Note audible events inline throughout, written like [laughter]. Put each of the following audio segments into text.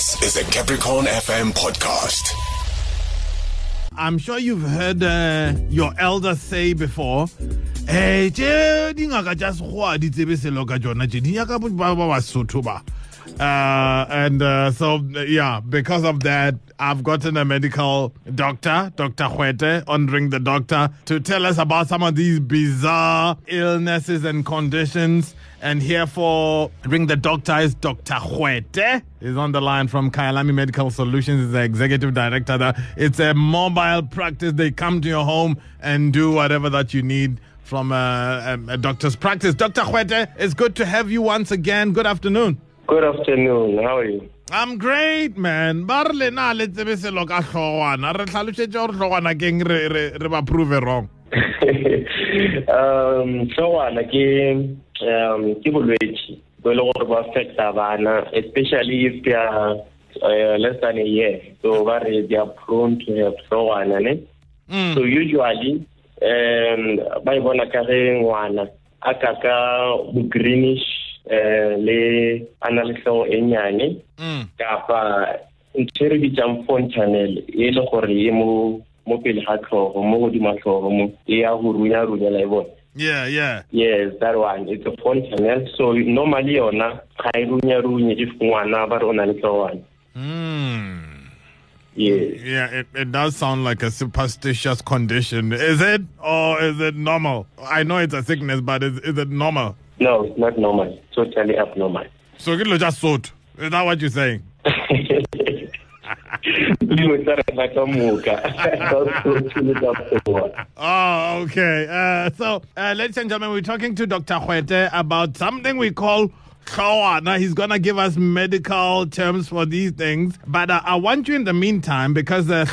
This is a Capricorn FM podcast. I'm sure you've heard uh, your elders say before. Eh, tše dingaka tša sekgowa di tsebe selo ka tšona tše di ba ba basotho ba uh, and uh, so yeah because of that i've gotten a medical doctor dr Kgoete, on ring the doctor to tell us about some of these bizarre illnesses and conditions and here for ring the doctor is dr Kgoete. He's on the line from Khayalami Medical Solutions. He's the executive director there. It's a mobile practice. They come to your home and do whatever that you need from a, a, a doctor's practice. Dr. Kgoete, it's good to have you once again. Good afternoon. Good afternoon. How are you? I'm great, man. Ba re le na le tsebe selo ka hlogwana. Re tlhalosetse gore hlogwana keng re re re ba prove wrong. [laughs] um hlogwana ke um ke bolwetse bo le gore bo affecta bana especially if they are uh, less than a year so ba re they are prone to have hlogwana ne Mm. so usually um ba e bona ka ge ngwana a ka ka greenish uh, le a na le tlhogo e nyane Mm. kapa ntho e re bitsang fontanel e le gore e mo mo pele ga tlhogo mo godimo tlhogo mo e ya go runya-runya la e bone Yeah, yeah. yes that one it's a fontanel so normally yona ga e runya-runye if ngwana ba re o na le tlhogwana Mm. yes Yeah, it, it does sound like a superstitious condition. Is it or is it normal? I know it's a sickness, but is, is it normal? No it's not normal totally abnormal So lo just sort. Is that what you're saying? [laughs] dilo tsa rena ka moka Oh, okay. Uh, so, uh, ladies and gentlemen, we're talking to Dr. Kgoete about something we call Now He's going to give us medical terms for these things. But uh, I want you in the meantime, because uh, is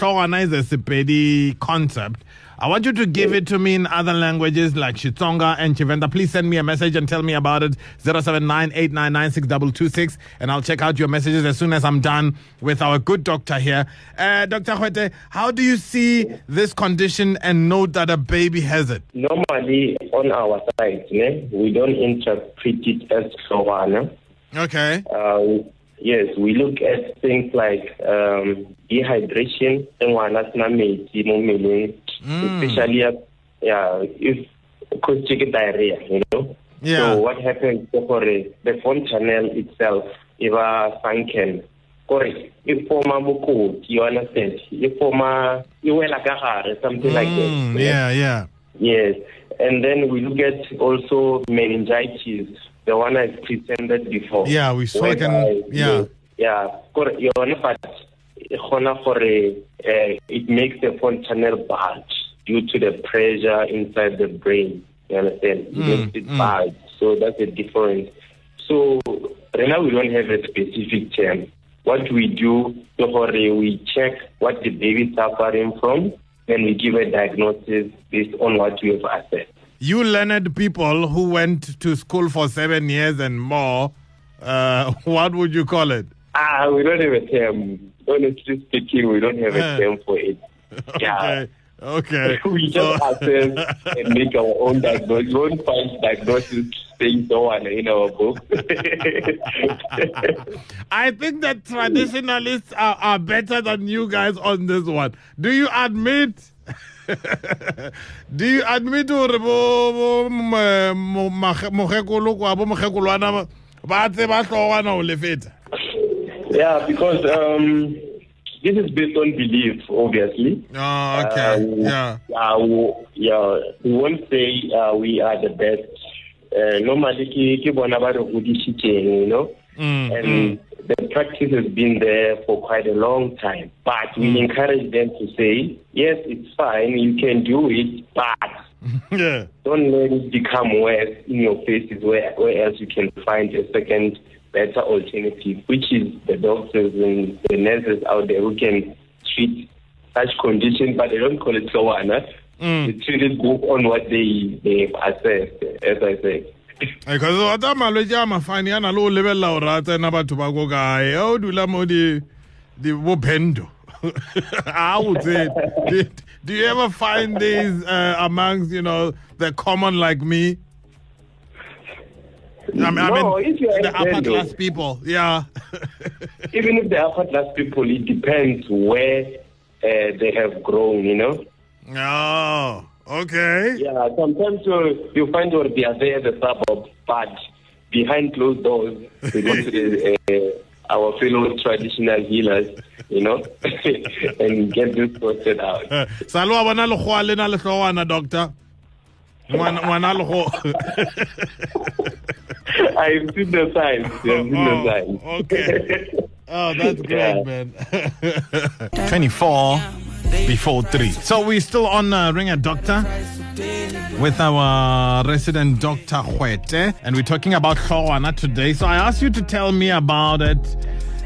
a Sepedi concept, I want you to give it to me in other languages like Xitsonga and Tshivenda. Please send me a message and tell me about it. 079 and I'll check out your messages as soon as I'm done with our good doctor here. Uh, Dr. Kgoete, how do you see this condition and note that a baby has it? normally on our side ne, we don't interpret it as tlhogwana Okay. uh, yes, we look at things like um, dehydration, ngwana a sena metsi mmeleng, especially uh, yeah, if caused ke diarrhea, you know. Yeah. So what happens for the fontanel itself, if a sunken, kore e forma bokoti, you understand? E forma e wela ka gare, something like that. Mm, yeah, yeah. Yes, and then we look at also meningitis, the one I've presented before. Yeah, we saw it yeah. yeah, kore yone but e uh, it makes the fontanel bulge due to the pressure inside the brain. You understand? It makes it bulge. So that's the difference. So right now we don't have a specific term. What we do, we check what the baby is suffering from, and we give a diagnosis based on what we have assessed. You learned people who went to school for seven years and more, uh, [laughs] what would you call it? Ah, we don't have a term. Honestly speaking, we don't have a term for it. Yeah. Okay. We just So- assess and make our own diagnosis. We won't find diagnosis saying so on in our book. I think that traditionalists are, are better than you guys on this one. Do you admit? Do you admit gore bo mogekolo kwa bo mogekolwana ba tseba tlogwana o le feta? Yeah, because um, this is based on belief, obviously. Oh, okay. Um, Yeah. Uh, we, yeah, we won't say uh, we are the best. Uh, normally, ke bona ba re godisitseng, you know. Mm, and the practice has been there for quite a long time. But we encourage them to say, yes, it's fine, you can do it, but [laughs] Yeah. don't let it become worse in your faces where, where else you can find a second better alternative, which is the doctors and the nurses out there who can treat such conditions, but they don't call it Sawana. Mm. They treat it based on what they, they've assessed, as I said. because wa tsa malwetse a mafane a na le o lebelela gore a tsena batho ba ko kae a o dula mo di di bo phendo [laughs] a botse do, do you ever find these uh, amongst you know the common like me I mean, I No, mean if you are [laughs] the upper class people yeah even if they are cordless people, it depends where uh, they have grown, you know. Oh, okay. Yeah, sometimes you, you find where they are there, the suburbs, but behind closed doors, they go to the, [laughs] uh, our fellow traditional healers, you know, [laughs] and get this sorted out. Sa lo wa bona lekgowa le na le hlogwana, doctor. Ngwana lekgo. [laughs] I've seen the signs. I've seen Oh, the signs. okay. Oh, that's [laughs] great, Yeah. man. [laughs] 24 before 3. So we're still on uh, Ring a Doctor with our resident Dr. Kgoete, and we're talking about Hlogwana today. So I asked you to tell me about it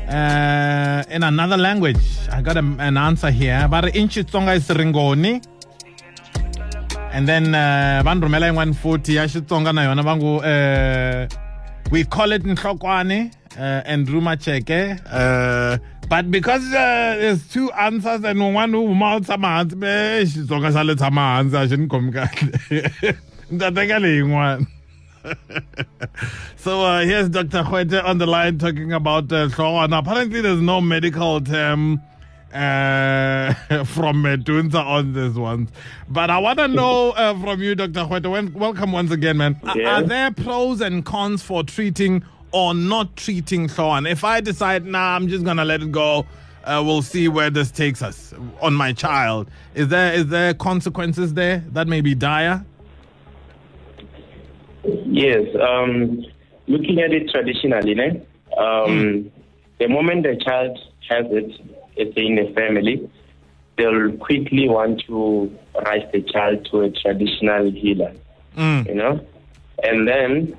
uh, in another language. I got a, an answer here. But in Xitsonga is Ringoni. And then uh, van rhumela yin'wana futhi ya Xitsonga na yona va ngo uh, we call it nhlokwane uh, and rumacheke uh, but because uh, there's two answers and one who huma u tshama hansi be xitsonga xa le tshama hansi a khomi kahle ni ta teka leyi so uh, here's Dr. Kgoete on the line talking about uh. Apparently, there's no medical term uh, [laughs] from Medunsa on this one. But I want to know uh, from you, Dr. When, welcome once again, man. Are- Are there pros and cons for treating or not treating hlogwana? If I decide, nah, I'm just going to let it go, uh, we'll see where this takes us on my child. Is there is there consequences there that may be dire? Yes, um, looking at it traditionally, né? um, the moment the child has it, it's in a family, they'll quickly want to raise the child to a traditional healer, Mm. you know? And then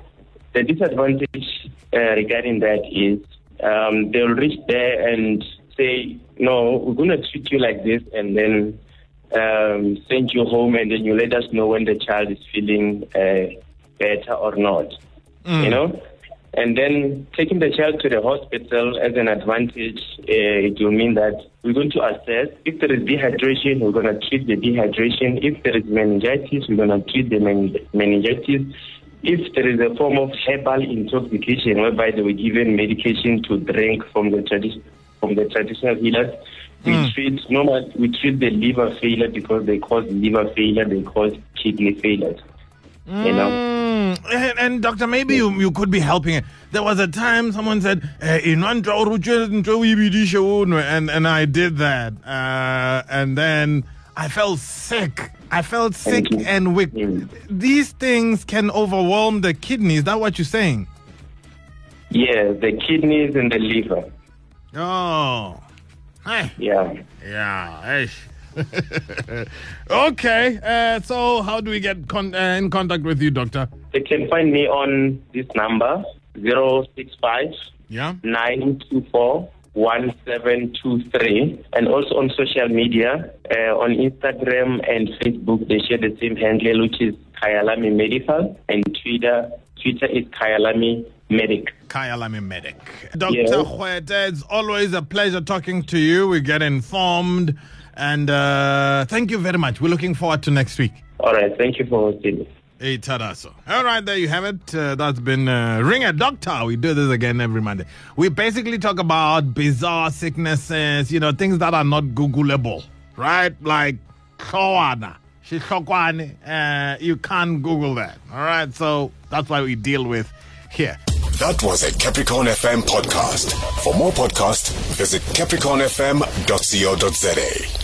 the disadvantage uh, regarding that is um, they'll reach there and say, no, we're going to treat you like this, and then um, send you home, and then you let us know when the child is feeling uh, better or not. You know? And then taking the child to the hospital as an advantage, uh, it will mean that we're going to assess if there is dehydration, we're going to treat the dehydration. If there is meningitis, we're going to treat the men- meningitis. If there is a form of herbal intoxication whereby they were given medication to drink from the tradi- from the traditional healers, we treat normal we treat the liver failure because they cause liver failure, they cause kidney failures. You know. Mm, and, and doctor, maybe you, you could be helping it. There was a time someone said, eh, "In one draw, Ruche, nto o ibidishe ono," and and I did that, uh, and then I felt sick. I felt sick and weak. These things can overwhelm the kidney. Is that what you're saying? Yeah, the kidneys and the liver. Oh, hey, Yeah. yeah, hey. [laughs] okay, uh, so how do we get con- uh, in contact with you, doctor? They can find me on this number 065 Yeah. 924 1723 and also on social media uh, on Instagram and Facebook they share the same handle which is Khayalami Medical and Twitter Twitter is Khayalami Medic. Khayalami Medic. Dr. Yes. Kgoete, it's always a pleasure talking to you. We get informed. And uh, thank you very much. We're looking forward to next week. All right, thank you for hosting Hey, Taraso. All right, there you have it. Uh, that's been uh, Ring a Doctor. We do this again every Monday. We basically talk about bizarre sicknesses, you know, things that are not Googleable, right? Like Koana. Shishokwane. Uh, you can't Google that. All right, so that's why we deal with here. That was a Capricorn FM podcast. For more podcasts, visit capricornfm.co.za.